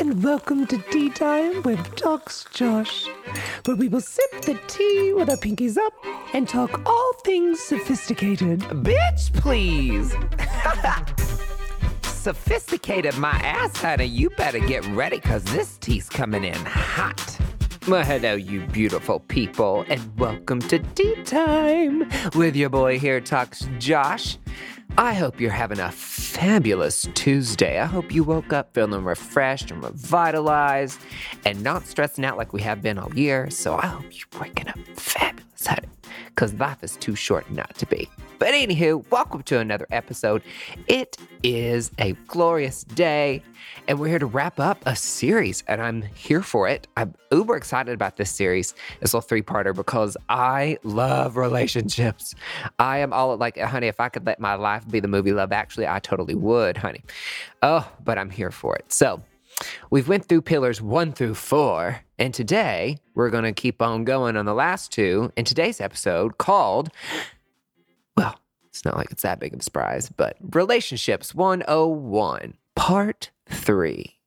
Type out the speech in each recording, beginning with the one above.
and welcome to Tea Time with Talks Josh, where we will sip the tea with our pinkies up and talk all things sophisticated. Bitch, please. Sophisticated my ass, honey. You better get ready because this tea's coming in hot. Well, hello, you beautiful people, and welcome to Tea Time with your boy here, Talks Josh. I hope you're having a fabulous Tuesday. I hope you woke up feeling refreshed and revitalized and not stressing out like we have been all year. So I hope you're waking up fabulous, honey, because life is too short not to be. But anywho, welcome to another episode. It is a glorious day, and we're here to wrap up a series, and I'm here for it. I'm uber excited about this series, this little three-parter, because I love relationships. I am all like, honey, if I could let my life be the movie Love Actually, I totally would, honey. Oh, but I'm here for it. So we've went through pillars one through four, and today we're gonna keep on going on the last two in today's episode called well, it's not like it's that big of a surprise, but Relationships 101, Part 3.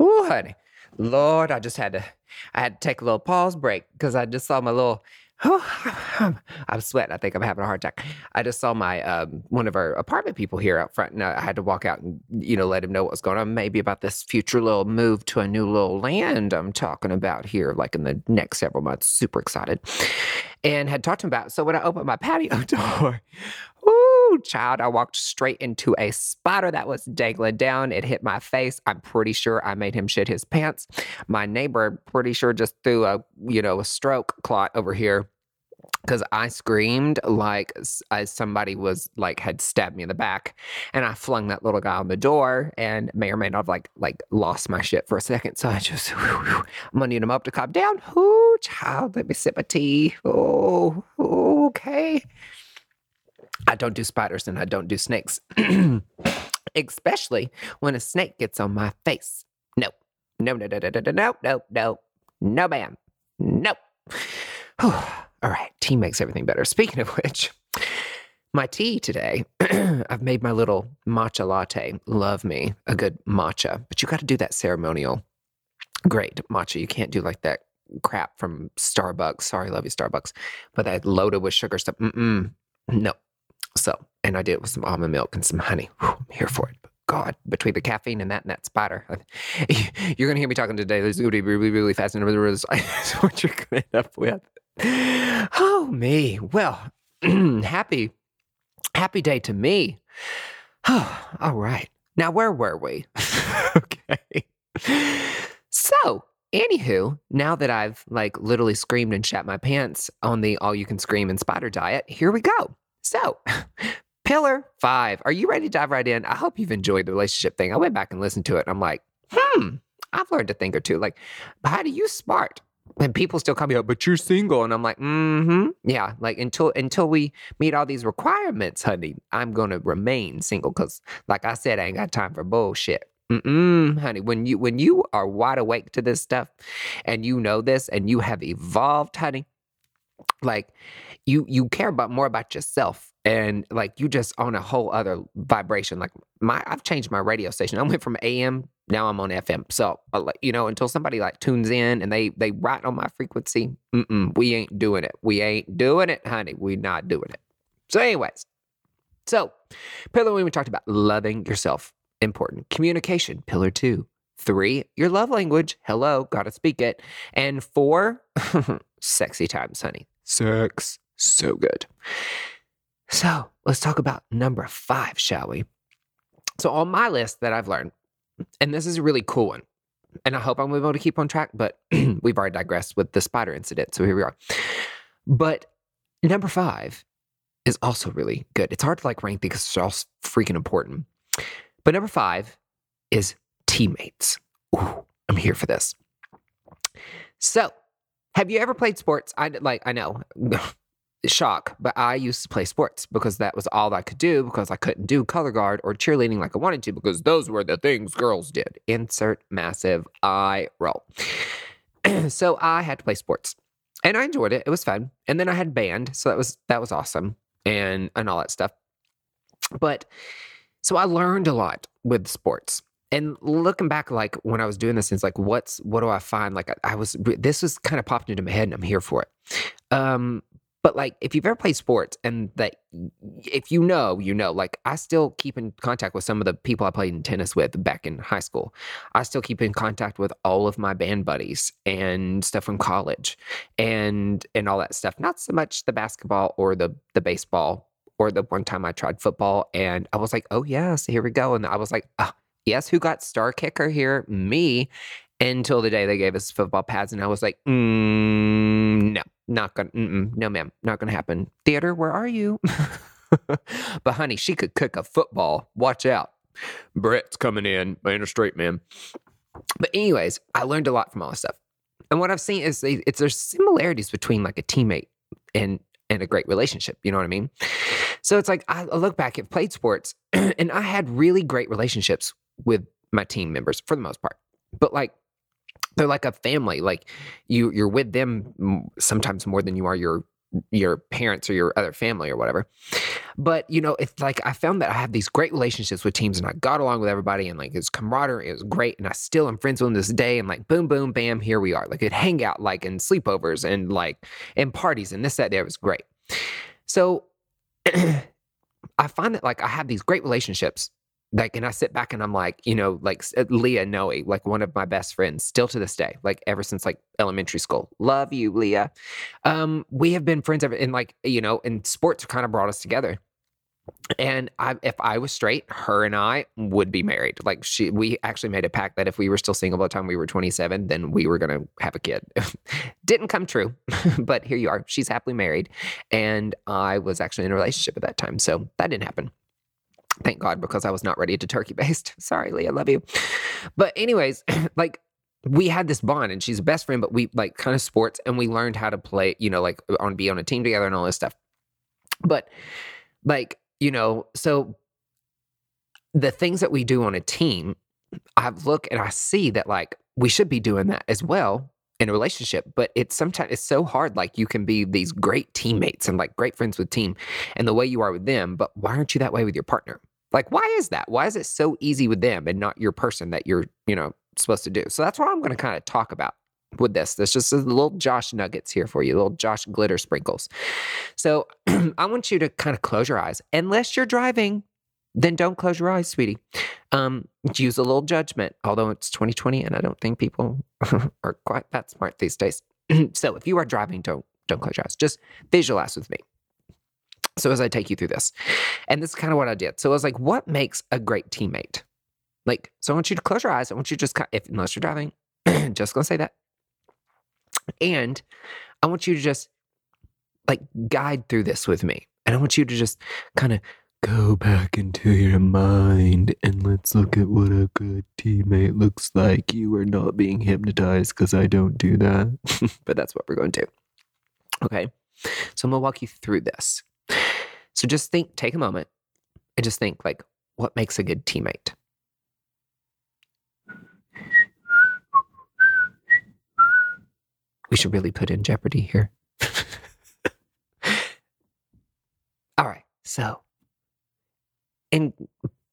Ooh, honey. Lord, I just had to I had to take a little pause break because I just saw my little I'm sweating. I think I'm having a heart attack. I just saw my um, one of our apartment people here out front, and I had to walk out and you know let him know what was going on, maybe about this future little move to a new little land I'm talking about here, like in the next several months. Super excited, and had talked to him about. It. So when I opened my patio door, Child, I walked straight into a spider that was dangling down. It hit my face. I'm pretty sure I made him shit his pants. My neighbor, pretty sure, just threw a, you know, a stroke clot over here because I screamed like as uh, somebody was like had stabbed me in the back, and I flung that little guy on the door, and may or may not have like like lost my shit for a second. So I just I'm gonna need him up to calm down. Ooh, child, let me sip a tea. Oh, okay. I don't do spiders and I don't do snakes, especially when a snake gets on my face. No, no, no, no, no, no, no, no, no, no, ma'am. Nope. All right, tea makes everything better. Speaking of which, my tea today, I've made my little matcha latte. Love me a good matcha, but you got to do that ceremonial great matcha. You can't do like that crap from Starbucks. Sorry, love you, Starbucks. But that loaded with sugar stuff. Mm-mm. No, so, and I did it with some almond milk and some honey. Whew, I'm here for it. God, between the caffeine and that and that spider, you're going to hear me talking today. This is going to be really, really fast. And this is what you're going to end up with. Oh, me. Well, happy, happy day to me. Oh, all right. Now, where were we? okay. So, anywho, now that I've like literally screamed and shat my pants on the all you can scream and spider diet, here we go. So, pillar five. Are you ready to dive right in? I hope you've enjoyed the relationship thing. I went back and listened to it. And I'm like, hmm, I've learned a thing or two. Like, how do you smart? And people still call me up, but you're single. And I'm like, mm-hmm. Yeah. Like until until we meet all these requirements, honey, I'm gonna remain single. Cause like I said, I ain't got time for bullshit. Mm-mm, honey, when you when you are wide awake to this stuff and you know this and you have evolved, honey, like you you care about more about yourself and like you just on a whole other vibration like my i've changed my radio station. I went from am now i'm on fm so uh, you know until somebody like tunes in and they they write on my frequency we ain't doing it. We ain't doing it honey. We not doing it. So anyways so pillar one we talked about loving yourself important. Communication pillar two three your love language hello gotta speak it and four sexy times honey sex so good. So let's talk about number five, shall we? So, on my list that I've learned, and this is a really cool one, and I hope I'm able to keep on track, but we've already digressed with the spider incident. So, here we are. But number five is also really good. It's hard to like rank because it's all freaking important. But number five is teammates. Ooh, I'm here for this. So, have you ever played sports? I like, I know shock, but I used to play sports because that was all I could do because I couldn't do color guard or cheerleading like I wanted to because those were the things girls did. Insert massive eye roll. so I had to play sports. And I enjoyed it. It was fun. And then I had band, so that was that was awesome and and all that stuff. But so I learned a lot with sports. And looking back, like when I was doing this, it's like, what's what do I find? Like I, I was this was kind of popped into my head, and I'm here for it. Um, but like, if you've ever played sports and that, if you know, you know, like I still keep in contact with some of the people I played in tennis with back in high school. I still keep in contact with all of my band buddies and stuff from college and, and all that stuff. Not so much the basketball or the, the baseball or the one time I tried football and I was like, oh, yes, here we go. And I was like, oh, yes, who got star kicker here? Me. Until the day they gave us football pads. And I was like, mm, no not gonna, no, ma'am, not gonna happen. Theater, where are you? but honey, she could cook a football. Watch out. Brett's coming in, man, a straight man. But anyways, I learned a lot from all this stuff. And what I've seen is it's there's similarities between like a teammate and and a great relationship. You know what I mean? So it's like I look back at played sports and I had really great relationships with my team members for the most part. But like they're like a family. Like you, you're with them sometimes more than you are your your parents or your other family or whatever. But you know, it's like I found that I have these great relationships with teams, and I got along with everybody, and like it's camaraderie, it was great, and I still am friends with them this day. And like boom, boom, bam, here we are. Like it hang out, like in sleepovers and like in parties and this that there was great. So I find that like I have these great relationships like and i sit back and i'm like you know like uh, leah noe like one of my best friends still to this day like ever since like elementary school love you leah um we have been friends ever and like you know and sports kind of brought us together and I, if I was straight, her and I would be married. Like she, we actually made a pact that if we were still single by the time we were 27, then we were going to have a kid. Didn't come true, but here you are. She's happily married, and I was actually in a relationship at that time, so that didn't happen. Thank God, because I was not ready to turkey baste. Sorry, Leah, I love you. But, anyways, like we had this bond and she's a best friend, but we like kind of sports and we learned how to play, you know, like on be on a team together and all this stuff. But like, you know, so the things that we do on a team, I look and I see that like we should be doing that as well in a relationship but it's sometimes it's so hard like you can be these great teammates and like great friends with team and the way you are with them but why aren't you that way with your partner like why is that why is it so easy with them and not your person that you're you know supposed to do so that's what i'm going to kind of talk about with this there's just a little josh nuggets here for you little josh glitter sprinkles so i want you to kind of close your eyes unless you're driving then don't close your eyes, sweetie. Um, use a little judgment, although it's 2020 and I don't think people are quite that smart these days. so if you are driving, don't don't close your eyes. Just visualize with me. So as I take you through this, and this is kind of what I did. So I was like, what makes a great teammate? Like, so I want you to close your eyes. I want you to just, if unless you're driving, just gonna say that. And I want you to just like guide through this with me. And I want you to just kind of Go back into your mind and let's look at what a good teammate looks like. You are not being hypnotized because I don't do that. but that's what we're going to. do. Okay. So I'm going to walk you through this. So just think, take a moment and just think like, what makes a good teammate? We should really put in Jeopardy here. All right. So and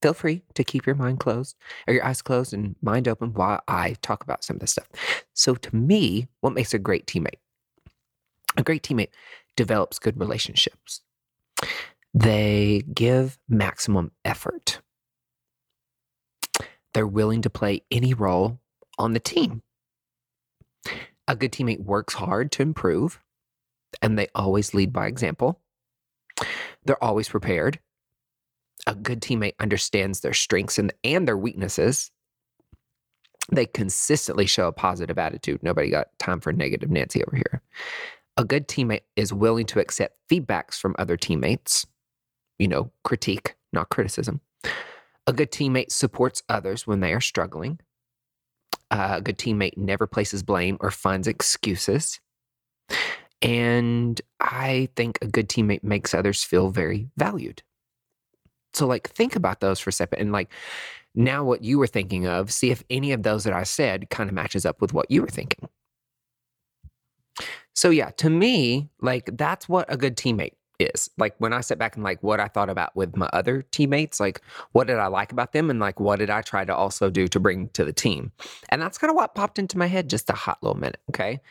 feel free to keep your mind closed or your eyes closed and mind open while I talk about some of this stuff. So, to me, what makes a great teammate? A great teammate develops good relationships. They give maximum effort. They're willing to play any role on the team. A good teammate works hard to improve, and they always lead by example. They're always prepared a good teammate understands their strengths and, and their weaknesses. They consistently show a positive attitude. Nobody got time for negative Nancy over here. A good teammate is willing to accept feedbacks from other teammates, you know, critique, not criticism. A good teammate supports others when they are struggling. Uh, a good teammate never places blame or finds excuses. And I think a good teammate makes others feel very valued. So, like, think about those for a second. And, like, now what you were thinking of, see if any of those that I said kind of matches up with what you were thinking. So, yeah, to me, like, that's what a good teammate is. Like when I sit back and like what I thought about with my other teammates, like what did I like about them and like what did I try to also do to bring to the team? And that's kind of what popped into my head just a hot little minute. Okay.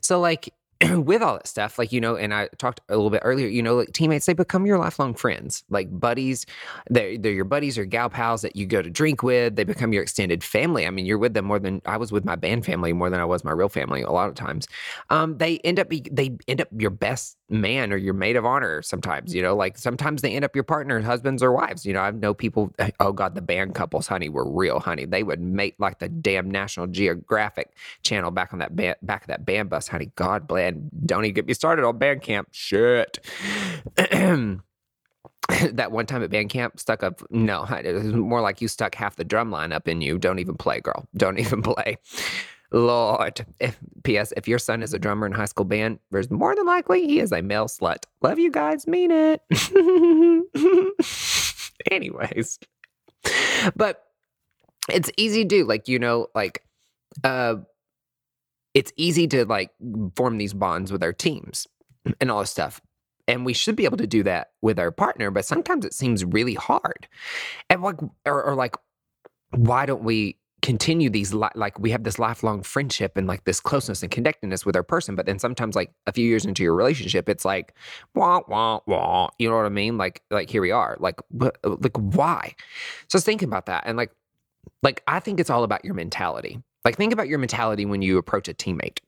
So like with all that stuff, like, you know, and I talked a little bit earlier, you know, like teammates, they become your lifelong friends, like buddies. They're, they're your buddies or gal pals that you go to drink with. They become your extended family. I mean, you're with them more than I was with my band family more than I was my real family a lot of times. Um, they end up, be, they end up your best man or your maid of honor sometimes, you know, like sometimes they end up your partner, husbands or wives. You know, I know people, eh, oh God, the band couples, honey, were real, honey. They would mate like the damn National Geographic channel back on that back of that band bus, honey. God bless. Don't even get me started on band camp. Shit. that one time at band camp stuck up no it was more like you stuck half the drum line up in you don't even play girl don't even play Lord. If, P.S. If your son is a drummer in high school band, there's more than likely he is a male slut. Love you guys, mean it. Anyways, but it's easy to. Like, you know, like, uh, it's easy to like form these bonds with our teams and all this stuff. And we should be able to do that with our partner, but sometimes it seems really hard. And like, or, or like, why don't we continue these li- like we have this lifelong friendship and like this closeness and connectedness with our person but then sometimes like a few years into your relationship it's like wah wah wah you know what i mean? Like like here we are. Like but, uh, like why? So think about that and like like i think it's all about your mentality. Like think about your mentality when you approach a teammate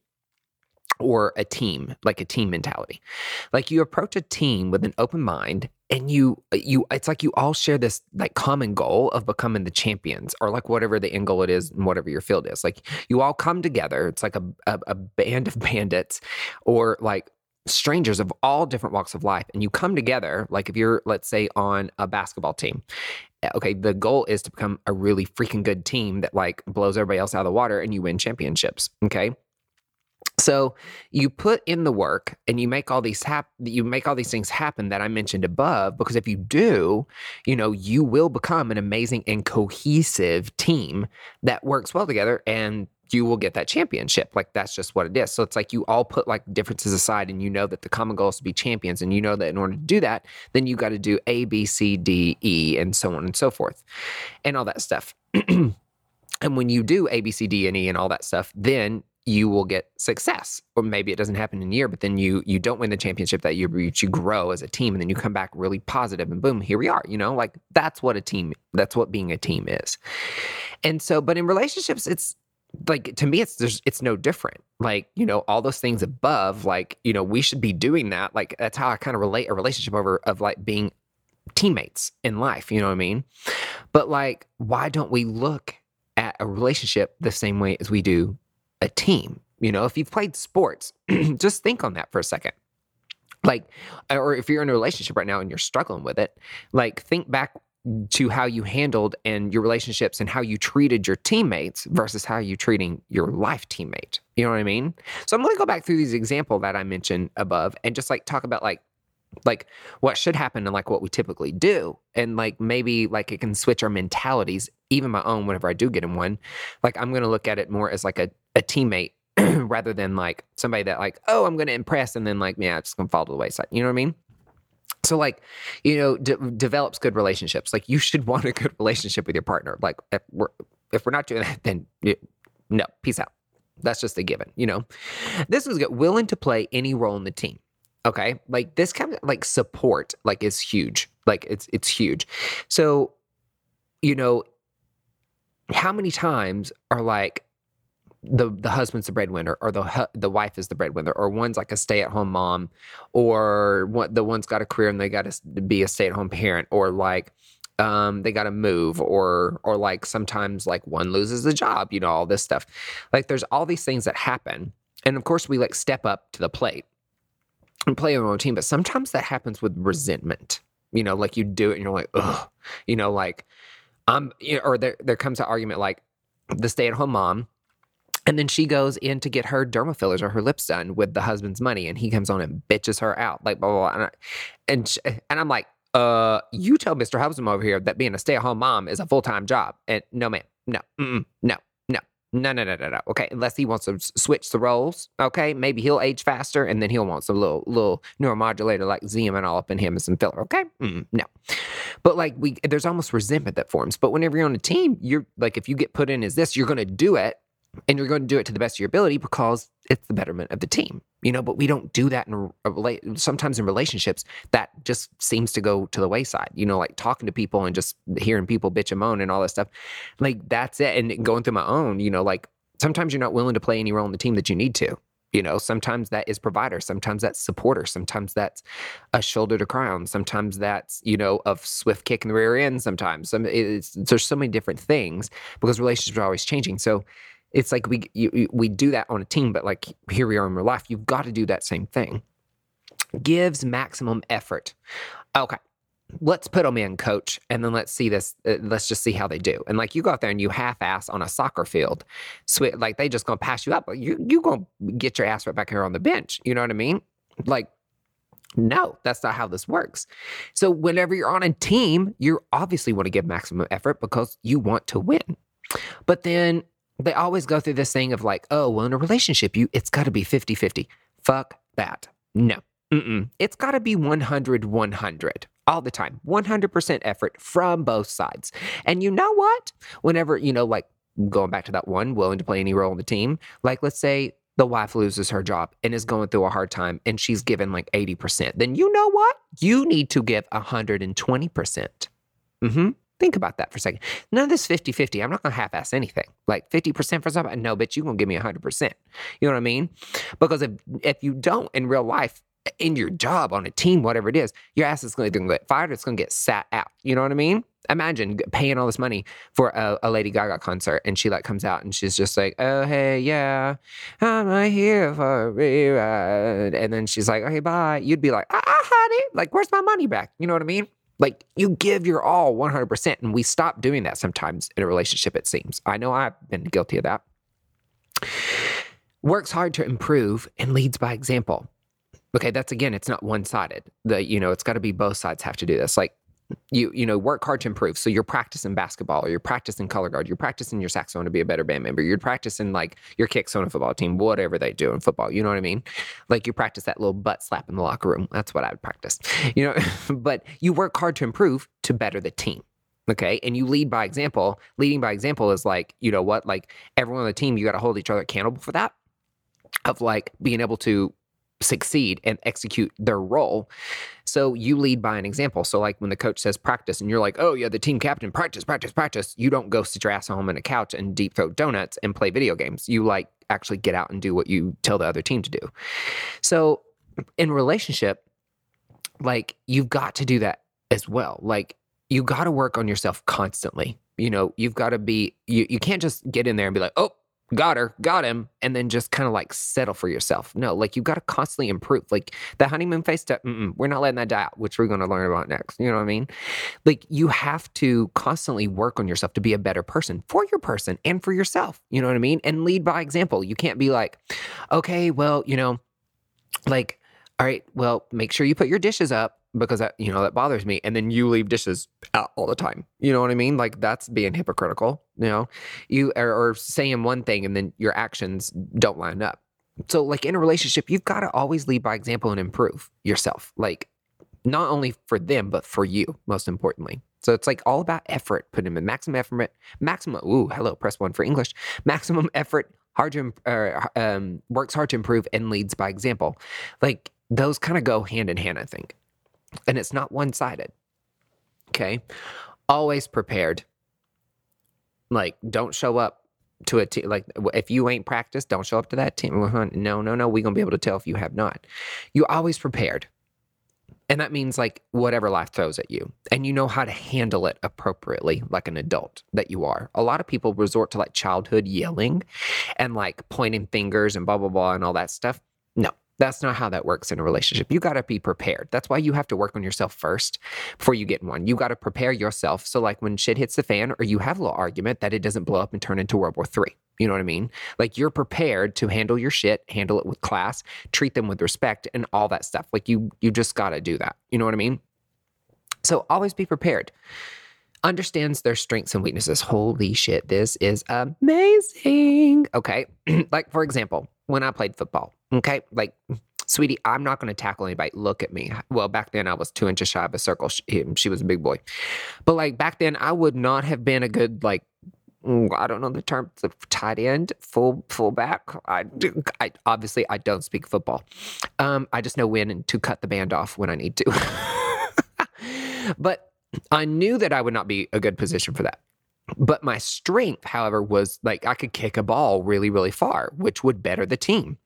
or a team, like a team mentality. Like you approach a team with an open mind and you you it's like you all share this like common goal of becoming the champions or like whatever the end goal it is and whatever your field is. Like you all come together. It's like a, a, a band of bandits or like strangers of all different walks of life and you come together like if you're let's say on a basketball team eh, okay the goal is to become a really freaking good team that like blows everybody else out of the water and you win championships okay so you put in the work and you make all these hap- you make all these things happen that I mentioned above because if you do, you know, you will become an amazing and cohesive team that works well together and you will get that championship. Like that's just what it is. So it's like you all put like differences aside and you know that the common goal is to be champions and you know that in order to do that, then you got to do A, B, C, D, E, and so on and so forth and all that stuff. and when you do A, B, C, D, and E and all that stuff, then you will get success. Or maybe it doesn't happen in a year but then you you don't win the championship that year but you grow as a team and then you come back really positive and boom here we are you know? Like that's what a team that's what being a team is. And so but in relationships it's like to me it's there's it's no different. Like you know all those things above like you know we should be doing that. Like that's how i kind of relate a relationship over of like being teammates in life you know what i mean? But like why don't we look at a relationship the same way as we do a team. You know, if you've played sports, just think on that for a second. Like, uh, or if you're in a relationship right now and you're struggling with it, like think back to how you handled and your relationships and how you treated your teammates versus how you treating your life teammate. You know what I mean? So I'm going to go back through these example that I mentioned above and just like talk about like like what should happen and like what we typically do and like maybe like it can switch our mentalities even my own whenever i do get in one like i'm gonna look at it more as like a, a teammate rather than like somebody that like oh i'm gonna impress and then like yeah it's just gonna fall to the wayside you know what i mean so like you know de- develops good relationships like you should want a good relationship with your partner like if we're if we're not doing that then no peace out that's just a given you know this is good willing to play any role in the team Okay. Like this kind of like support like is huge. Like it's it's huge. So, you know, how many times are like the the husband's the breadwinner or the the wife is the breadwinner or one's like a stay-at-home mom or what the one's got a career and they got to be a stay-at-home parent or like um, they got to move or or like sometimes like one loses a job you know all this stuff like there's all these things that happen and of course we like step up to the plate and play your own team. But sometimes that happens with resentment. You know, like you do it and you're like, ugh. You know, like I'm you know, or there there comes an argument like the stay at home mom. And then she goes in to get her derma fillers or her lips done with the husband's money, and he comes on and bitches her out, like blah blah. blah. And, I, and, she, and I'm like, uh, you tell Mr. Hubsum over here that being a stay at home mom is a full time job, and no, ma'am, no, no, no, No, no, no, no, no. Okay, unless he wants to switch the roles. Okay, maybe he'll age faster, and then he'll want some little little neuromodulator like Xeomin all up in him and some filler. Okay, mm, no. But like we, there's almost resentment that forms. But whenever you're on a team, you're like, if you get put in as this, you're going to do it, and you're going to do it to the best of your ability because it's the betterment of the team. You know, but we don't do that in a, sometimes in relationships. That just seems to go to the wayside. You know, like talking to people and just hearing people bitch and moan and all that stuff. Like that's it. And going through my own, you know, like sometimes you're not willing to play any role in the team that you need to. You know, sometimes that is provider, sometimes that's supporter, sometimes that's a shoulder to cry on, sometimes that's you know a swift kick in the rear end. Sometimes some there's so many different things because relationships are always changing. So it's like we you, we do that on a team, but like here we are in real life, you've got to do that same thing. Gives maximum effort. Okay, let's put them in, coach, and then let's see this. Uh, let's just see how they do. And like you go out there and you half-ass on a soccer field, like they just gonna pass you up. You you gonna get your ass right back here on the bench. You know what I mean? Like. No, that's not how this works. So, whenever you're on a team, you obviously want to give maximum effort because you want to win. But then they always go through this thing of like, oh, well, in a relationship, you it's got to be 50 50. Fuck that. No. Mm-mm. It's got to be 100 100 all the time. 100% effort from both sides. And you know what? Whenever, you know, like going back to that one, willing to play any role in the team, like let's say the wife loses her job and is going through a hard time and she's given like 80%, then you know what? You need to give 120%. percent Mm-hmm. Think about that for a second. None of this 50 50. I'm not going to half ass anything. Like 50% for something. No, bitch, you're going to give me 100%. You know what I mean? Because if, if you don't in real life, in your job, on a team, whatever it is, your ass is going to get fired. It's going to get sat out. You know what I mean? Imagine paying all this money for a, a Lady Gaga concert and she like comes out and she's just like, oh, hey, yeah, I'm here for a rewrite. And then she's like, okay, bye. You'd be like, ah, honey, like, where's my money back? You know what I mean? Like you give your all 100%. And we stop doing that sometimes in a relationship, it seems. I know I've been guilty of that. Works hard to improve and leads by example. Okay, that's again, it's not one sided. The, you know, it's got to be both sides have to do this. Like you, you know, work hard to improve. So you're practicing basketball or you're practicing color guard, you're practicing your saxophone to be a better band member, you're practicing like your kicks on a football team, whatever they do in football. You know what I mean? Like you practice that little butt slap in the locker room. That's what I would practice. You know, but you work hard to improve to better the team. Okay. And you lead by example. Leading by example is like, you know what? Like everyone on the team, you got to hold each other accountable for that, of like being able to succeed and execute their role. So you lead by an example. So like when the coach says practice and you're like, oh yeah, the team captain, practice, practice, practice. You don't go sit your ass home on a couch and deep throat donuts and play video games. You like actually get out and do what you tell the other team to do. So in relationship, like you've got to do that as well. Like you got to work on yourself constantly. You know, you've got to be, you, you can't just get in there and be like, oh, got her, got him, and then just kind of like settle for yourself. No, like you've got to constantly improve. Like the honeymoon phase, mm-mm, we're not letting that die out, which we're going to learn about next. You know what I mean? Like you have to constantly work on yourself to be a better person for your person and for yourself. You know what I mean? And lead by example. You can't be like, okay, well, you know, like, all right, well, make sure you put your dishes up because that, you know, that bothers me. And then you leave dishes out all the time. You know what I mean? Like that's being hypocritical, you know, you are, or saying one thing and then your actions don't line up. So like in a relationship, you've got to always lead by example and improve yourself. Like not only for them, but for you, most importantly. So it's like all about effort. Put in maximum effort, maximum. Ooh, hello, press one for English. Maximum effort, hard to, uh, um, works hard to improve and leads by example. Like those kind of go hand in hand, I think. And it's not one sided. Okay. Always prepared. Like, don't show up to a team. Like, if you ain't practiced, don't show up to that team. No, no, no. We're going to be able to tell if you have not. You're always prepared. And that means like whatever life throws at you. And you know how to handle it appropriately, like an adult that you are. A lot of people resort to like childhood yelling and like pointing fingers and blah, blah, blah, and all that stuff. That's not how that works in a relationship. You got to be prepared. That's why you have to work on yourself first before you get one. You got to prepare yourself. So, like when shit hits the fan or you have a little argument, that it doesn't blow up and turn into World War III. You know what I mean? Like you're prepared to handle your shit, handle it with class, treat them with respect, and all that stuff. Like you, you just got to do that. You know what I mean? So always be prepared. Understands their strengths and weaknesses. Holy shit, this is amazing. Okay. like, for example, when I played football, okay, like, sweetie, I'm not going to tackle anybody. Look at me. Well, back then I was two inches shy of a circle. She, she was a big boy. But like back then, I would not have been a good, like, mm, I don't know the term, the tight end, full fullback. I, do I obviously I don't speak football. Um, I just know when and to cut the band off when I need to. but I knew that I would not be a good position for that. But my strength, however, was like I could kick a ball really, really far, which would better the team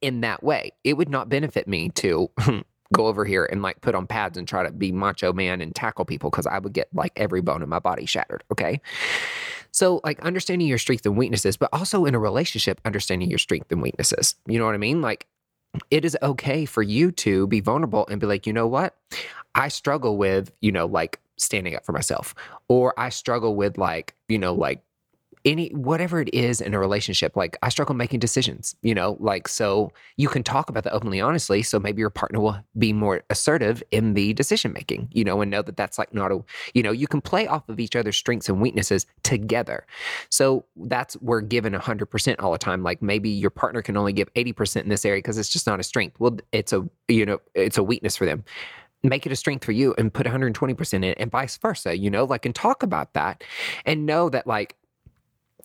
in that way. It would not benefit me to go over here and like put on pads and try to be macho man and tackle people because I would get like every bone in my body shattered. Okay. So, like understanding your strengths and weaknesses, but also in a relationship, understanding your strengths and weaknesses. You know what I mean? Like, it is okay for you to be vulnerable and be like, you know what? I struggle with, you know, like standing up for myself, or I struggle with like, you know, like any whatever it is in a relationship like i struggle making decisions you know like so you can talk about that openly honestly so maybe your partner will be more assertive in the decision making you know and know that that's like not a you know you can play off of each other's strengths and weaknesses together. So that's we're given 100% all the time like maybe your partner can only give 80% in this area because it's just not a strength. Well it's a you know it's a weakness for them. Make it a strength for you and put 120% in it and vice versa you know like and talk about that and know that like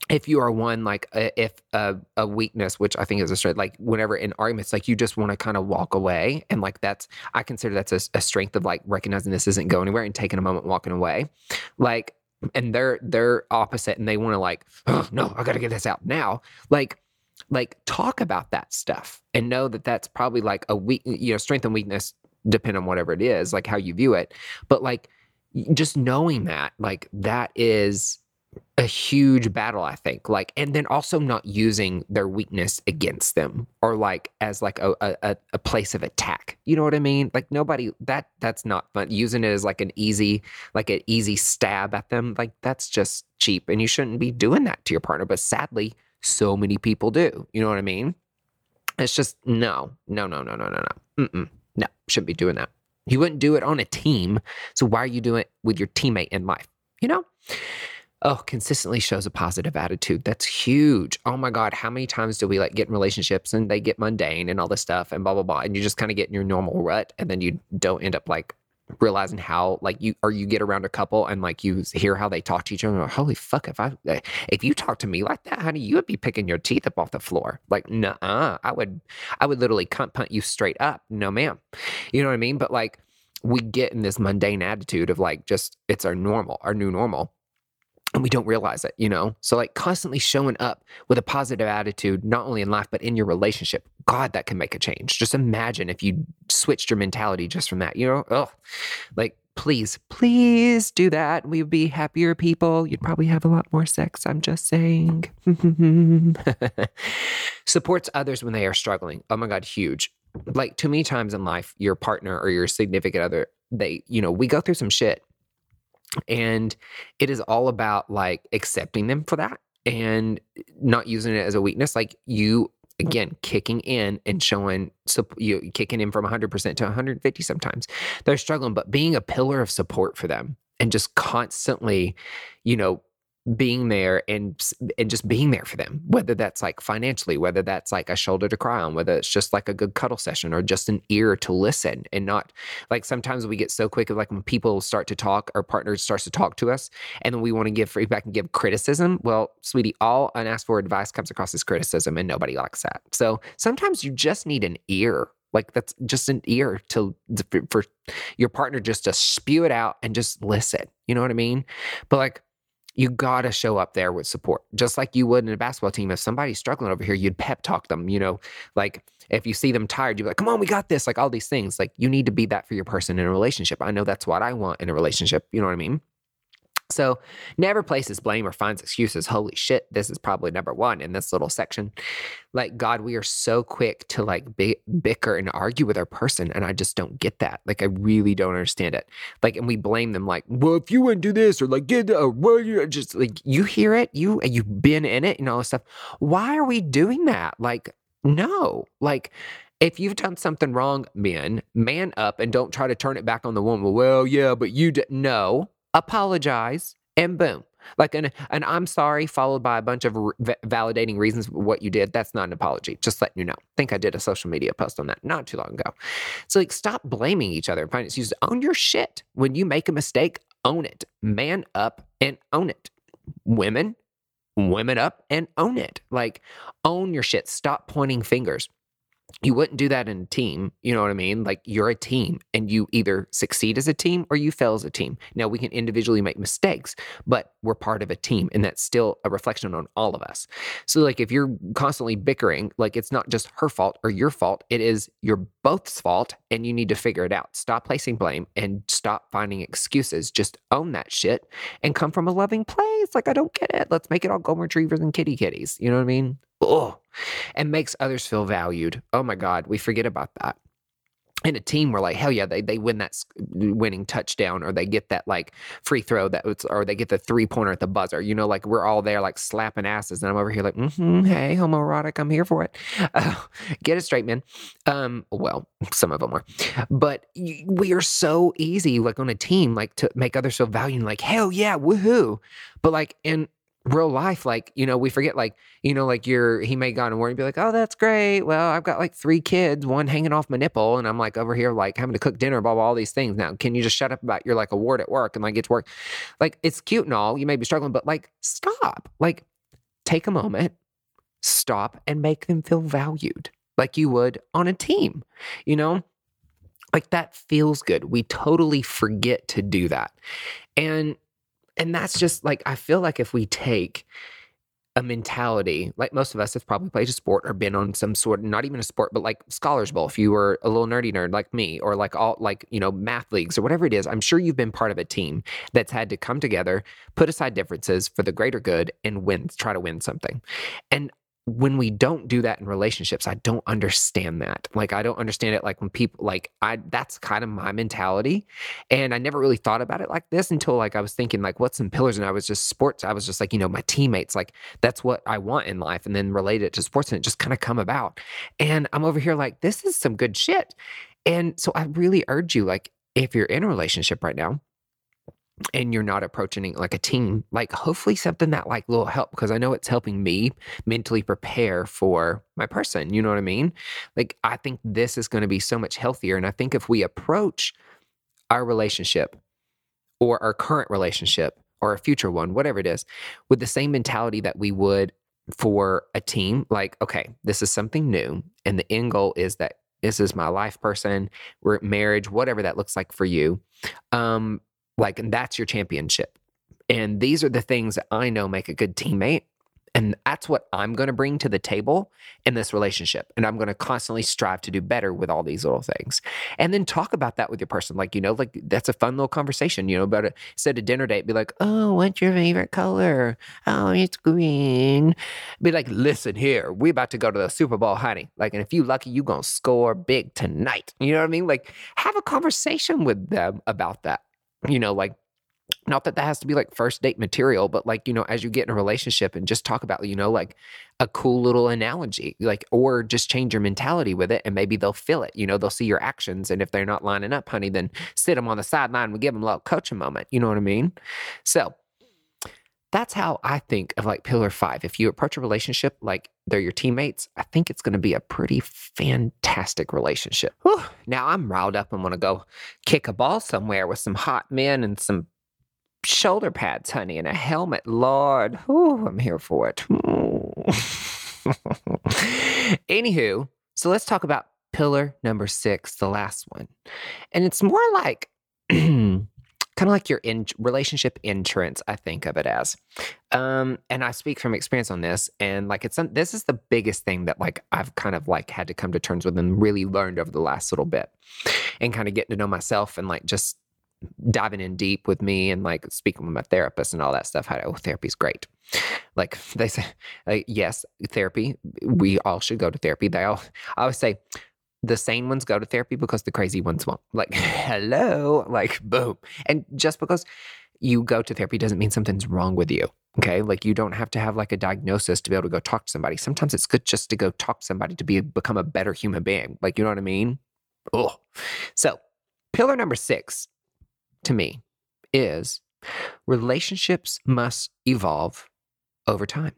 if you are one like uh, if a, a weakness which i think is a strength like whenever in arguments like you just want to kind of walk away and like that's i consider that's a, a, strength of like recognizing this isn't going anywhere and taking a moment walking away. Like and they're they're opposite and they want to like oh, no i gotta get this out now. Like like talk about that stuff and know that that's probably like a weak you know strength and weakness depend on whatever it is like how you view it. But like just knowing that like that is a huge battle i think like and then also not using their weakness against them or like as like a, a, a place of attack. You know what i mean? Like nobody that that's not fun. Using it as like an easy like an easy stab at them like that's just cheap and you shouldn't be doing that to your partner but sadly so many people do. You know what i mean? It's just no no no no no no no. Mm-mm. no shouldn't be doing that. You wouldn't do it on a team so why are you doing it with your teammate in life? You know oh, consistently shows a positive attitude. That's huge. Oh my God. How many times do we like get in relationships and they get mundane and all this stuff and blah, blah, blah. And you just kind of get in your normal rut and then you don't end up like realizing how like you or you get around a couple and like you hear how they talk to each other like, holy fuck if i eh, if you talk to me like that honey you would be picking your teeth up off the floor like nah i would i would literally cunt punt you straight up no ma'am you know what i mean but like we get in this mundane attitude of like just it's our normal our new normal and we don't realize it, you know? So, like, constantly showing up with a positive attitude, not only in life, but in your relationship. God, that can make a change. Just imagine if you switched your mentality just from that, you know? Oh, like, please, please do that. We would be happier people. You'd probably have a lot more sex. I'm just saying. Supports others when they are struggling. Oh my God, huge. Like, too many times in life, your partner or your significant other, they, you know, we go through some shit and it is all about like accepting them for that and not using it as a weakness. Like you, again, kicking in and showing so you kicking in from 100% to 150 sometimes. They're struggling, but being a pillar of support for them and just constantly, you know, being there and and just being there for them whether that's like financially whether that's like a shoulder to cry on whether it's just like a good cuddle session or just an ear to listen and not like sometimes we get so quick of like when people start to talk our partner starts to talk to us and then we want to give feedback and give criticism well sweetie all unasked for advice comes across as criticism and nobody likes that. So sometimes you just need an ear like that's just an ear to for your partner just to spew it out and just listen you know what i mean? But like you got to show up there with support, just like you would in a basketball team. If somebody's struggling over here, you'd pep talk them, you know, like if you see them tired, you'd be like, come on, we got this, like all these things. Like you need to be that for your person in a relationship. I know that's what I want in a relationship. You know what I mean? So never places blame or finds excuses. Holy shit, this is probably number one in this little section. Like, God, we are so quick to like bicker and argue with our person. And I just don't get that. Like, I really don't understand it. Like, and we blame them, like, well, if you wouldn't do this or like, get, or well, you just like, you hear it, you, you've been in it and all this stuff. Why are we doing that? Like, no, like, if you've done something wrong, men, man up and don't try to turn it back on the woman. Well, yeah, but you d-. no, apologize, and boom. Like an, an I'm sorry followed by a bunch of r- v- validating reasons for what you did. That's not an apology. Just letting you know. I think I did a social media post on that not too long ago. So like stop blaming each other find excuses. Own your shit. When you make a mistake, own it. Man up and own it. Women, women up and own it. Like own your shit. Stop pointing fingers you wouldn't do that in a team. You know what I mean? Like you're a team and you either succeed as a team or you fail as a team. Now we can individually make mistakes, but we're part of a team and that's still a reflection on all of us. So like if you're constantly bickering, like it's not just her fault or your fault, it is your both's fault and you need to figure it out. Stop placing blame and stop finding excuses. Just own that shit and come from a loving place. Like I don't get it. Let's make it all golden retrievers and kitty kitties. You know what I mean? Oh, and makes others feel valued. Oh my God, we forget about that. In a team, we're like, hell yeah, they they win that winning touchdown, or they get that like free throw that or they get the three pointer at the buzzer. You know, like we're all there like slapping asses, and I'm over here like, mm-hmm, hey, homoerotic, I'm here for it. Uh, get it straight, man. Um, well, some of them are. but we are so easy, like on a team, like to make others feel valued, like hell yeah, woohoo. But like in real life, like, you know, we forget, like, you know, like you're, he may go on and work and be like, oh, that's great. Well, I've got like three kids, one hanging off my nipple. And I'm like over here, like having to cook dinner, blah, blah, all these things. Now, can you just shut up about your like award at work and like get to work? Like, it's cute and all. You may be struggling, but like, stop. Like, take a moment, stop and make them feel valued like you would on a team, you know? Like that feels good. We totally forget to do that. And and that's just like I feel like if we take a mentality, like most of us have probably played a sport or been on some sort, not even a sport, but like Scholars Bowl, if you were a little nerdy nerd like me, or like all like, you know, math leagues or whatever it is, I'm sure you've been part of a team that's had to come together, put aside differences for the greater good and win, try to win something. And when we don't do that in relationships, I don't understand that. Like, I don't understand it. Like, when people, like, I, that's kind of my mentality. And I never really thought about it like this until, like, I was thinking, like, what's some pillars? And I was just sports. I was just like, you know, my teammates, like, that's what I want in life. And then relate it to sports and it just kind of come about. And I'm over here, like, this is some good shit. And so I really urge you, like, if you're in a relationship right now, and you're not approaching it like a team, like hopefully something that like will help because I know it's helping me mentally prepare for my person. You know what I mean? Like I think this is going to be so much healthier. And I think if we approach our relationship or our current relationship or a future one, whatever it is, with the same mentality that we would for a team, like, okay, this is something new. And the end goal is that this is my life person, we're marriage, whatever that looks like for you. Um, like, and that's your championship. And these are the things that I know make a good teammate. And that's what I'm going to bring to the table in this relationship. And I'm going to constantly strive to do better with all these little things. And then talk about that with your person. Like, you know, like that's a fun little conversation, you know, about it. Instead of dinner date, be like, oh, what's your favorite color? Oh, it's green. Be like, listen here, we about to go to the Super Bowl, honey. Like, and if you lucky, you going to score big tonight. You know what I mean? Like, have a conversation with them about that you know, like not that that has to be like first date material, but like, you know, as you get in a relationship and just talk about, you know, like a cool little analogy, like, or just change your mentality with it and maybe they'll feel it. You know, they'll see your actions. And if they're not lining up, honey, then sit them on the sideline and give them a little coaching moment. You know what I mean? So that's how I think of like pillar five. If you approach a relationship like they're your teammates, I think it's going to be a pretty fantastic relationship. Whew. Now I'm riled up and want to go kick a ball somewhere with some hot men and some shoulder pads, honey, and a helmet. Lord, Whew, I'm here for it. Anywho, so let's talk about pillar number six, the last one. And it's more like kind of like your in relationship insurance i think of it as um and i speak from experience on this and like it's this is the biggest thing that like i've kind of like had to come to terms with and really learned over the last little bit and kind of getting to know myself and like just diving in deep with me and like speaking with my therapist and all that stuff. How oh, therapy's great. Like they say, like, yes, therapy. We all should go to therapy. They all. I always say, the sane ones go to therapy because the crazy ones won't. Like, hello, like, boom. And just because you go to therapy doesn't mean something's wrong with you. Okay. Like, you don't have to have like a diagnosis to be able to go talk to somebody. Sometimes it's good just to go talk to somebody to be become a better human being. Like, you know what I mean? Oh. So, pillar number six to me is Relationships must evolve over time.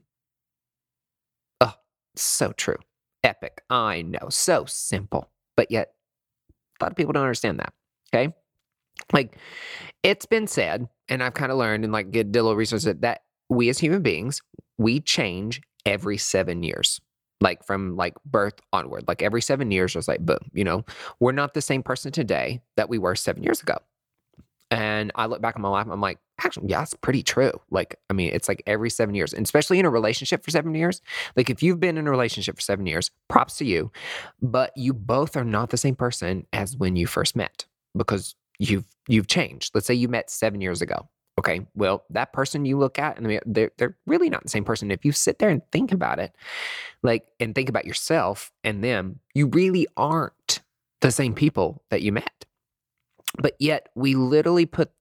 Oh, so true. Epic. I know. So simple. But yet, a lot of people don't understand that. Okay. Like, it's been said, and I've kind of learned and like get a little research that, that we as human beings, we change every seven years like from like birth onward like every seven years was like boom you know we're not the same person today that we were seven years ago and i look back on my life i'm like actually yeah it's pretty true like i mean it's like every seven years and especially in a relationship for seven years like if you've been in a relationship for seven years props to you but you both are not the same person as when you first met because you've you've changed let's say you met seven years ago Okay, well, that person you look at, and they're they're really not the same person. If you sit there and think about it, like and think about yourself and them, you really aren't the same people that you met. But yet, we literally put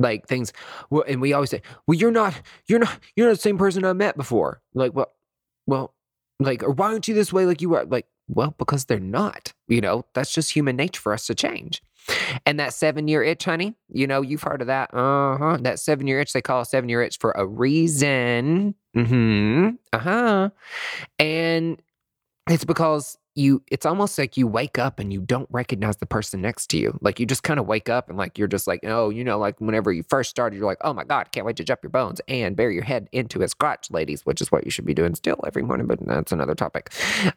like things, well, and we always say, "Well, you're not, you're not, you're not the same person I met before." Like, well, well, like, or why aren't you this way? Like you were, like, well, because they're not. You know, that's just human nature for us to change. And that seven year itch, honey, you know, you've heard of that. Uh huh. That seven year itch, they call a seven year itch for a reason. Mm hmm. Uh huh. And it's because you it's almost like you wake up and you don't recognize the person next to you. Like you just kind of wake up and like you're just like, oh, you know, like whenever you first started, you're like, oh my God, can't wait to jump your bones and bury your head into his crotch, ladies, which is what you should be doing still every morning, but that's another topic.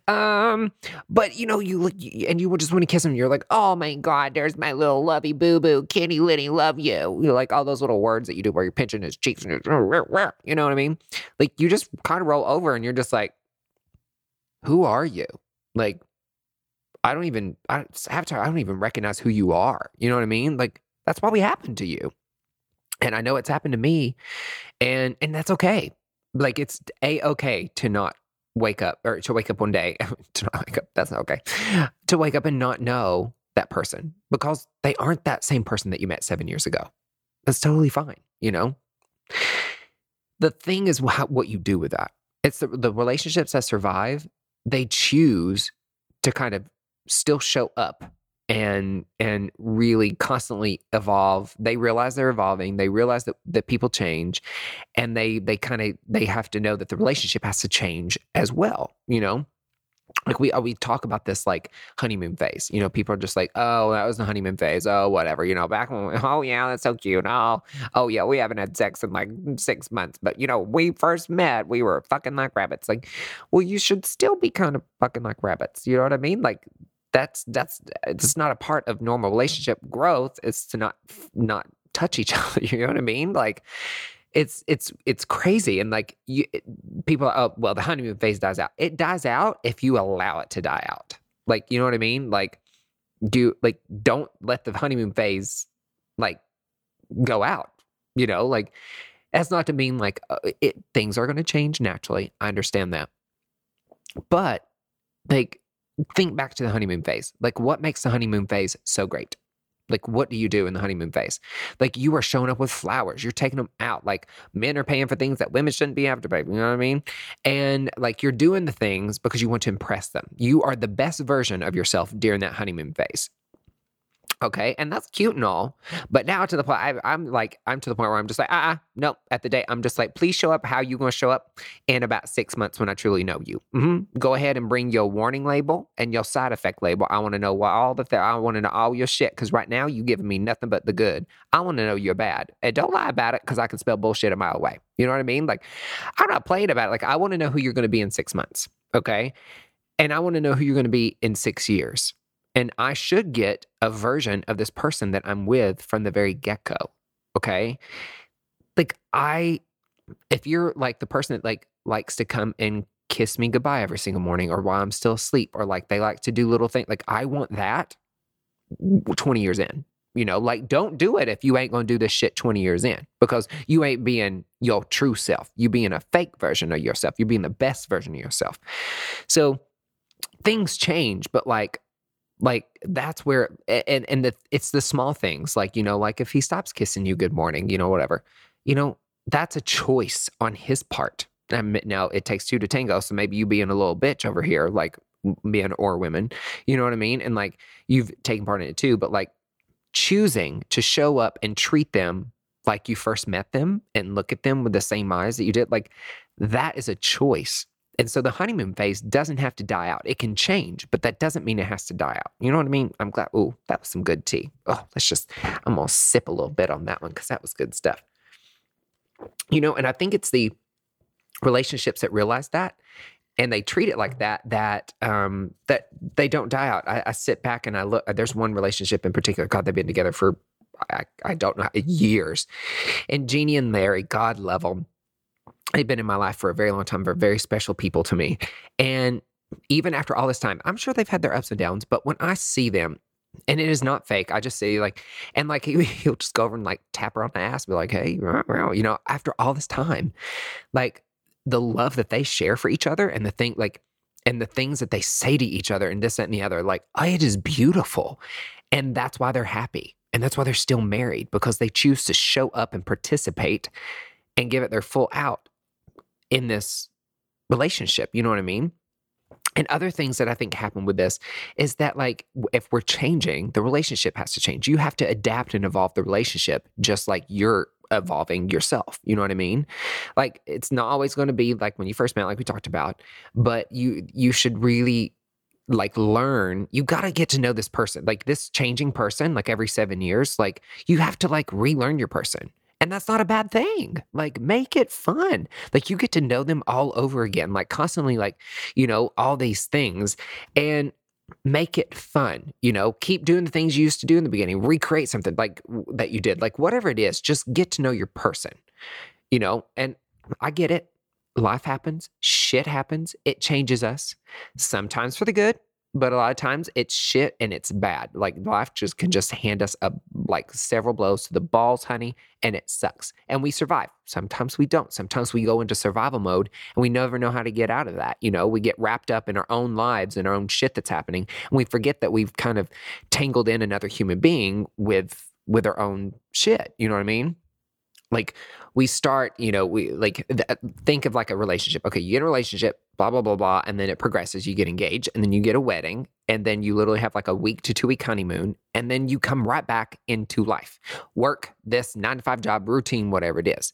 Um, but you know, you look and you just want to kiss him, you're like, oh my God, there's my little lovey boo boo, kitty litty, love you. You're like all those little words that you do where you're pinching his cheeks and you know what I mean? Like you just kind of roll over and you're just like, who are you? Like, I don't even, I have to, I don't even recognize who you are. You know what I mean? Like, that's probably happened to you. And I know it's happened to me. And, and that's okay. Like, it's a okay to not wake up or to wake up one day, to not wake up. That's not okay. To wake up and not know that person because they aren't that same person that you met seven years ago. That's totally fine. You know, the thing is what you do with that. It's the, the relationships that survive they choose to kind of still show up and and really constantly evolve. They realize they're evolving. They realize that, that people change and they they kind of they have to know that the relationship has to change as well you know like we uh, we talk about this like honeymoon phase. You know, people are just like, oh, that was the honeymoon phase. Oh, whatever. You know, back when, we, oh yeah, that's so cute. Oh, oh yeah, we haven't had sex in like six months, but you know, we first met, we were fucking like rabbits. Like, well, you should still be kind of fucking like rabbits. You know what I mean? Like, that's that's it's not a part of normal relationship growth. It's to not not touch each other. You know what I mean? Like, it's it's it's crazy and like you people oh well the honeymoon phase dies out. It dies out if you allow it to die out. Like you know what i mean? Like do like don't let the honeymoon phase like go out you know? Like that's not to mean like uh, it things are going to change naturally. I understand that. But like think back to the honeymoon phase. Like what makes the honeymoon phase so great like, what do you do in the honeymoon phase? Like, you are showing up with flowers. You're taking them out. Like, men are paying for things that women shouldn't be to pay. You know what I mean? And like, you're doing the things because you want to impress them. You are the best version of yourself during that honeymoon phase. Okay. And that's cute and all. But now to the point, I, am like, I'm to the point where I'm just like, ah, uh-uh, nope. At the day, I'm just like, please show up how you to show up in about six months when I truly know you. Mm-hmm. Go ahead and bring your warning label and your side effect label. I want to know all the, th- I want to know all your shit. Cause right now you giving me nothing but the good. I want to know you're bad. And don't lie about it because I can spell bullshit a mile away. You know what I mean? Like, I'm not playing about it. Like, I want to know who you're to be in six months. Okay. And I want to know who you're to be in six years. And I should get a version of this person that I'm with from the very get go. Okay. Like, I, if you're like the person that like likes to come and kiss me goodbye every single morning or while I'm still asleep, or like they like to do little things, like I want that 20 years in. You know, like don't do it if you ain't gonna do this shit 20 years in because you ain't being your true self. You being a fake version of yourself. You're being the best version of yourself. So things change, but like like that's where and and the, it's the small things like you know like if he stops kissing you good morning you know whatever you know that's a choice on his part and now it takes two to tango so maybe you being a little bitch over here like men or women you know what i mean and like you've taken part in it too but like choosing to show up and treat them like you first met them and look at them with the same eyes that you did, like that is a choice. And so the honeymoon phase doesn't have to die out. It can change, but that doesn't mean it has to die out. You know what I mean? I'm glad. Oh, that was some good tea. Oh, let's just, I'm going to sip a little bit on that one because that was good stuff. You know, and I think it's the relationships that realize that and they treat it like that that um that they don't die out I, I, sit back and i look there's one relationship in particular god they've been together for I, I don't know years and jeannie and larry god level they've been in my life for a very long time they're very special people to me and even after all this time i'm sure they've had their ups and downs but when i see them and it is not fake. I just see like, and like he, he'll just go over and like tap her on the ass, be like, "Hey, you know." After all this time, like the love that they share for each other and the thing like and the things that they say to each other and this that, and the other like oh, it is beautiful and that's why they're happy and that's why they're still married because they choose to show up and participate and give it their full out in this relationship you know what i mean and other things that I think happen with this is that, like, if we're changing, the relationship has to change. You have to adapt and evolve the relationship just like you're evolving yourself. You know what I mean? Like it's not always going to be like when you first met, like we talked about, but you you should really like learn you got to get to know this person like this changing person like every seven years like you have to like relearn your person and that's not a bad thing. Like, make it fun. Like, you get to know them all over again, like, constantly, like, you know, all these things. And make it fun you know keep doing the things you used to do in the beginning recreate something like that you did like whatever it is just get to know your person you know and i get it life happens shit happens it changes us sometimes for the good but a lot of times it's shit and it's bad. Like life just can mm-hmm. just hand us a like several blows to the balls, honey, and it sucks. And we survive. Sometimes we don't. Sometimes we go into survival mode and we never know how to get out of that. You know, we get wrapped up in our own lives and our own shit that's happening, and we forget that we've kind of tangled in another human being with with our own shit. You know what I mean? Like we start, you know, we like th- think of like a relationship. Okay, you get a relationship, blah blah blah blah, and then it progresses. You get engaged, and then you get a wedding, and then you literally have like a week to two week honeymoon, and then you come right back into life, work this nine to five job routine, whatever it is.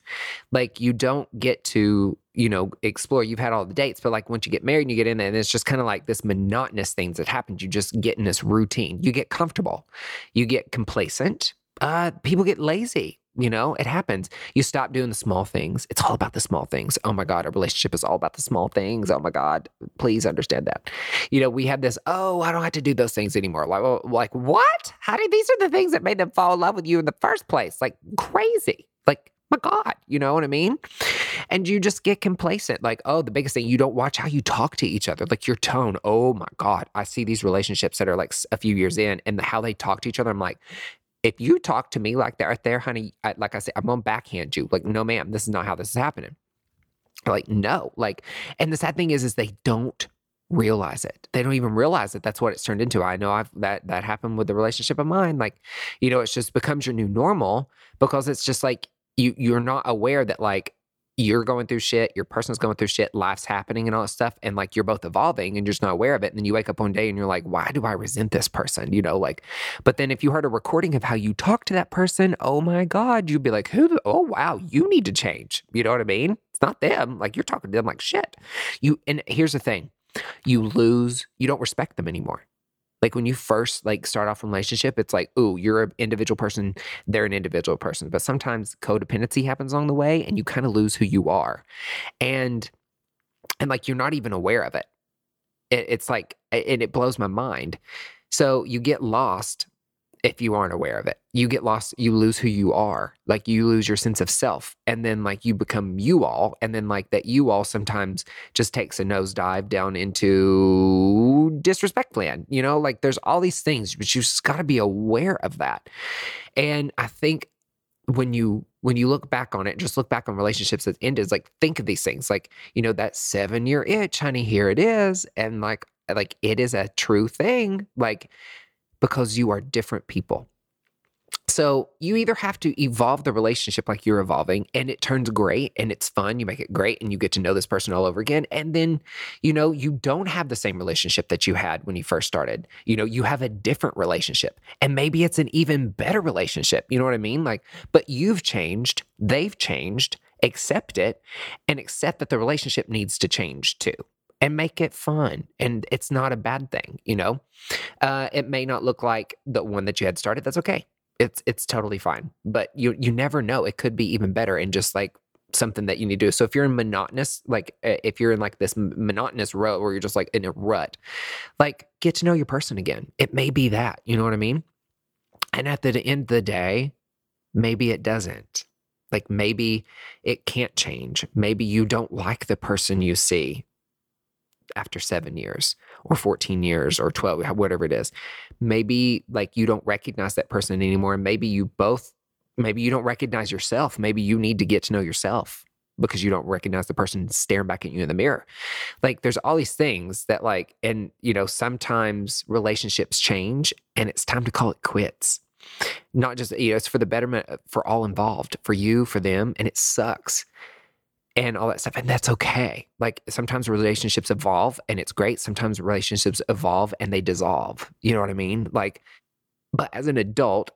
Like you don't get to you know explore. You've had all the dates, but like once you get married and you get in there, and it's just kind of like this monotonous things that happens. You just get in this routine. You get comfortable, you get complacent. Uh, people get lazy you know, it happens. You stop doing the small things. It's all about the small things. Oh my God, a relationship is all about the small things. Oh my God, please understand that. You know, we have this, oh, I don't have to do those things anymore. Like, like what? How did these are the things that made them fall in love with you in the first place? Like crazy. Like, my God, you know what I mean? And you just get complacent. Like, oh, the biggest thing, you don't watch how you talk to each other, like your tone. Oh my God. I see these relationships that are like a few years in and how they talk to each other. I'm like, if you talk to me like that right there, honey, I, like I said, I'm gonna backhand you. Like, no, ma'am, this is not how this is happening. Like, no, like, and the sad thing is, is they don't realize it. They don't even realize that that's what it's turned into. I know I've that that happened with the relationship of mine. Like, you know, it's just becomes your new normal because it's just like you you're not aware that like you're going through shit, your person's going through shit, life's happening and all that stuff. And like you're both evolving and you're just not aware of it. And then you wake up one day and you're like, why do I resent this person? You know, like, but then if you heard a recording of how you talk to that person, oh my God, you'd be like, who? Oh, wow, you need to change. You know what I mean? It's not them. Like you're talking to them like shit. You, and here's the thing you lose, you don't respect them anymore like when you first like start off a relationship it's like ooh you're an individual person they're an individual person but sometimes codependency happens along the way and you kind of lose who you are and and like you're not even aware of it, it it's like and it blows my mind so you get lost if you aren't aware of it. You get lost, you lose who you are. Like you lose your sense of self. And then like you become you all. And then like that you all sometimes just takes a nosedive down into disrespect land. You know, like there's all these things, but you just gotta be aware of that. And I think when you when you look back on it, just look back on relationships that ended, like think of these things. Like, you know, that seven year itch, honey, here it is. And like like it is a true thing. Like because you are different people. So you either have to evolve the relationship like you're evolving and it turns great and it's fun, you make it great and you get to know this person all over again. And then, you know, you don't have the same relationship that you had when you first started. You know, you have a different relationship and maybe it's an even better relationship. You know what I mean? Like, but you've changed, they've changed, accept it and accept that the relationship needs to change too and make it fun. And it's not a bad thing, you know? Uh, it may not look like the one that you had started. That's okay it's it's totally fine. But you you never know. It could be even better and just like something that you need to do. So if you're in monotonous, like eh, if you're in like this monotonous rut where you're just like in a rut, like get to know your person again. It may be that, you know what I mean? And at the end of the day, maybe it doesn't. Like maybe it can't change. Maybe you don't like the person you see after seven years or 14 years or 12, whatever it is. Maybe like you don't recognize that person anymore. Maybe you both, maybe you don't recognize yourself. Maybe you need to get to know yourself because you don't recognize the person staring back at you in the mirror. Like there's all these things that like, and you know, sometimes relationships change and it's time to call it quits. Not just, you know, it's for the betterment uh, for all involved, for you, for them, and it sucks and all that stuff. And that's okay. Like sometimes relationships evolve and it's great. Sometimes relationships evolve and they dissolve. You know what I mean? Like, but as an adult,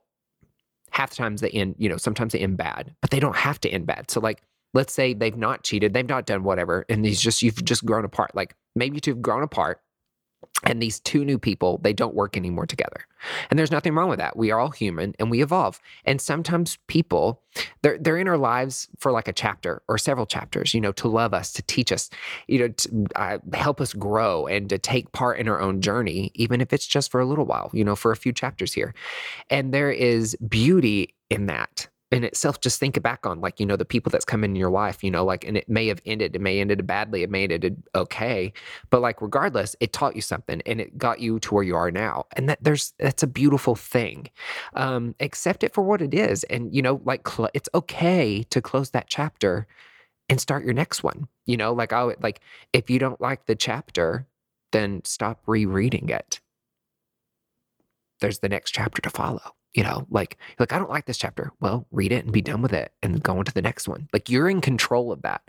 half the times they end, you know, sometimes they end bad, but they don't have to end bad. So, like, let's say they've not cheated, they've not done whatever, and these just, you've just grown apart. Like, maybe you two have grown apart and these two new people they don't work anymore together. And there's nothing wrong with that. We are all human and we evolve. And sometimes people they're they're in our lives for like a chapter or several chapters you know to love us to teach us you know to uh, help us grow and to take part in our own journey even if it's just for a little while you know for a few chapters here. And there is beauty in that in itself just think back on like you know the people that's come in your life you know like and it may have ended it may ended badly it may ended okay but like regardless it taught you something and it got you to where you are now and that there's that's a beautiful thing um accept it for what it is and you know like cl- it's okay to close that chapter and start your next one you know like would like if you don't like the chapter then stop rereading it. There's the next chapter to follow you know, like, like, I don't like this chapter. Well, read it and be done with it and go on to the next one. Like, you're in control of that.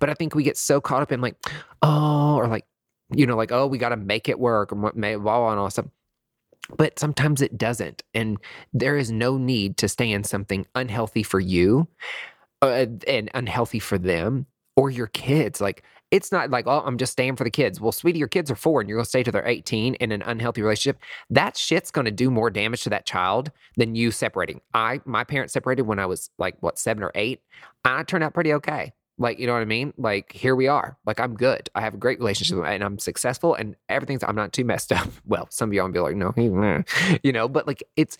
But I think we get so caught up in like, oh, or like, you know, like, oh, we got to make it work and what may, blah, blah, and all stuff. But sometimes it doesn't. And there is no need to stay in something unhealthy for you uh, and unhealthy for them or your kids. Like, it's not like, oh, I'm just staying for the kids. Well, sweetie, your kids are four and you're going to stay till they're 18 in an unhealthy relationship. That shit's going to do more damage to that child than you separating. I, my parents separated when I was like, what, seven or eight. I turned out pretty okay. Like, you know what I mean? Like, here we are. Like, I'm good. I have a great relationship and I'm successful and everything's, I'm not too messed up. Well, some of y'all will be like, no, you know, but like, it's,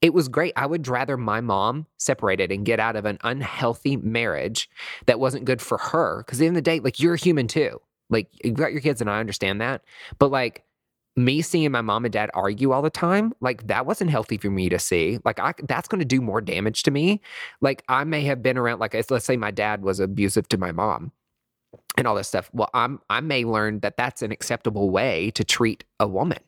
it was great. I would rather my mom separated and get out of an unhealthy marriage that wasn't good for her. Cause at the end of the day, like, you're human too. Like, you've got your kids and I understand that. But like, me seeing my mom and dad argue all the time, like that wasn't healthy for me to see. Like I, that's going to do more damage to me. Like I may have been around, like let's say my dad was abusive to my mom and all this stuff. Well, I'm, I may learn that that's an acceptable way to treat a woman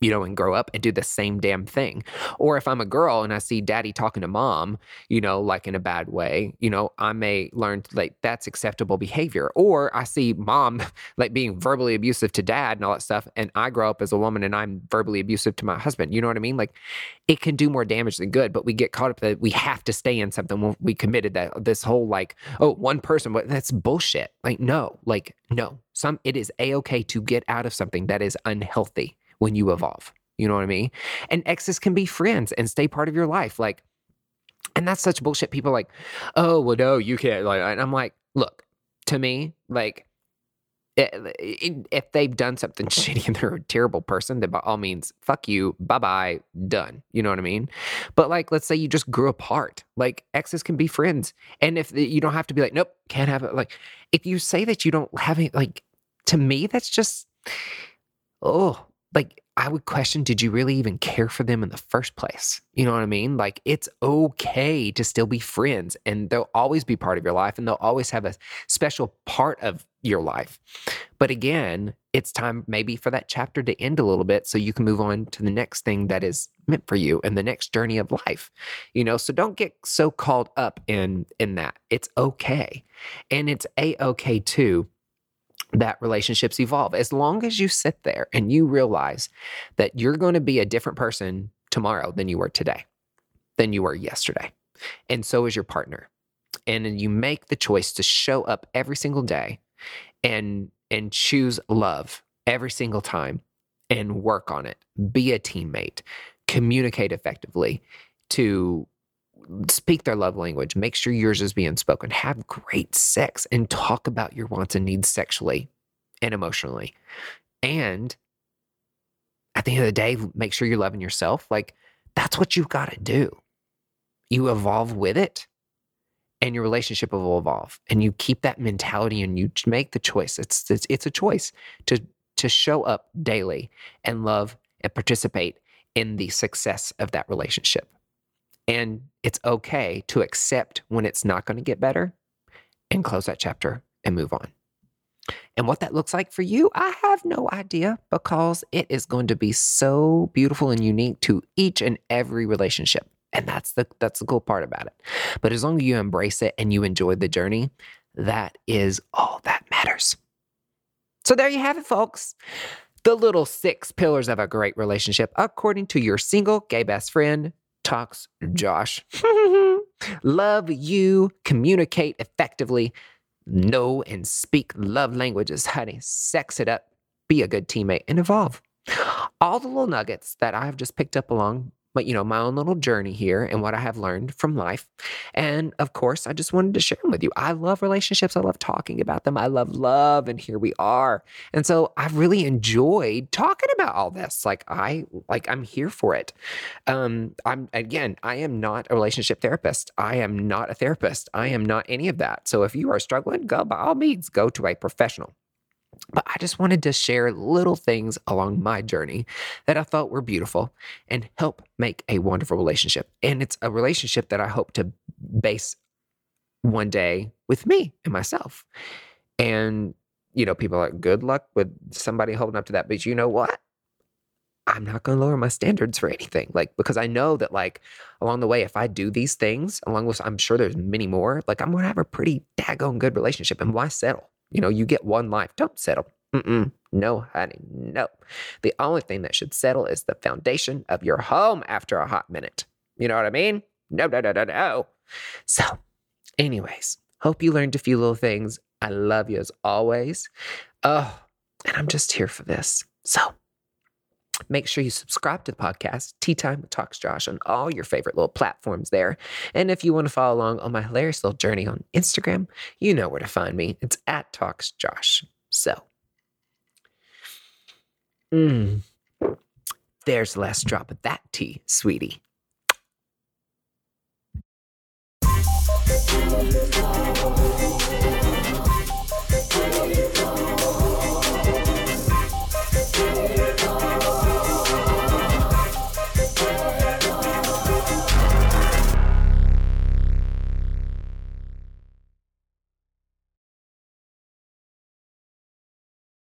you know, and grow up and do the same damn thing. Or if I'm a girl and I see daddy talking to mom, you know, like in a bad way, you know, I may learn like that's acceptable behavior. Or I see mom like being verbally abusive to dad and all that stuff. And I grow up as a woman and I'm verbally abusive to my husband. You know what I mean? Like it can do more damage than good, but we get caught up that we have to stay in something when we committed that this whole like, oh, one person, but that's bullshit. Like, no, like, no. Some it is a okay to get out of something that is unhealthy when you evolve. You know what I mean? And exes can be friends and stay part of your life. Like, and that's such bullshit. People like, oh, well, no, you can't. Like, and I'm like, look, to me, like, eh, eh, if they've done something shitty and they're a terrible person, then by all means, fuck you, bye bye, done. You know what I mean? But like, let's say you just grew apart. Like, exes can be friends, and if you don't have to be like, nope, can't have it. Like, if you say that you don't have it, like, to me, that's just, oh, like I would question did you really even care for them in the first place? You know what I mean? Like it's okay to still be friends and they'll always be part of your life and they'll always have a special part of your life. But again, it's time maybe for that chapter to end a little bit so you can move on to the next thing that is meant for you and the next journey of life. You know, so don't get so caught up in in that. It's okay. And it's a okay too that relationships evolve. As long as you sit there and you realize that you're going to be a different person tomorrow than you were today, than you were yesterday. And so is your partner. And you make the choice to show up every single day and and choose love every single time and work on it. Be a teammate, communicate effectively to speak their love language, make sure yours is being spoken, have great sex, and talk about your wants and needs sexually and emotionally. And at the end of the day, make sure you're loving yourself. Like that's what you've got to do. You evolve with it and your relationship will evolve and you keep that mentality and you make the choice it's it's, it's a choice to to show up daily and love and participate in the success of that relationship and it's okay to accept when it's not going to get better and close that chapter and move on and what that looks like for you, I have no idea because it is going to be so beautiful and unique to each and every relationship. And that's the that's the cool part about it. But as long as you embrace it and you enjoy the journey, that is all that matters. So there you have it, folks. The little six pillars of a great relationship, according to your single gay best friend, Talks Josh. Love you, communicate effectively, know and speak love languages, honey. Sex it up, be a good teammate, and evolve. All the little nuggets that I have just picked up along you know, my own little journey here and what I have learned from life. And of course, I just wanted to share them with you. I love relationships. I love talking about them. I love love. And here we are. And so I've really enjoyed talking about all this. Like I like I'm here for it. Um, I'm again, I am not a relationship therapist. I am not a therapist. I am not any of that. So if you are struggling, go by all means, go to a professional. But I just wanted to share little things along my journey that I thought were beautiful and help make a wonderful relationship. And it's a relationship that I hope to base one day with me and myself. And, you know, people are like, good luck with somebody holding up to that. But you know what? I'm not going to lower my standards for anything. Like, because I know that, like, along the way, if I do these things, along with, I'm sure there's many more, like, I'm going to have a pretty daggone good relationship. And why settle? You know, you get one life. Don't settle. Mm-mm. No, honey, no. The only thing that should settle is the foundation of your home after a hot minute. You know what I mean? No, no, no, no, no. So, anyways, hope you learned a few little things. I love you as always. Oh, and I'm just here for this. So, Make sure you subscribe to the podcast, Tea Time with Talks Josh, on all your favorite little platforms there. And if you want to follow along on my hilarious little journey on Instagram, you know where to find me. It's at Talks Josh. So, mm, there's the last drop of that tea, sweetie.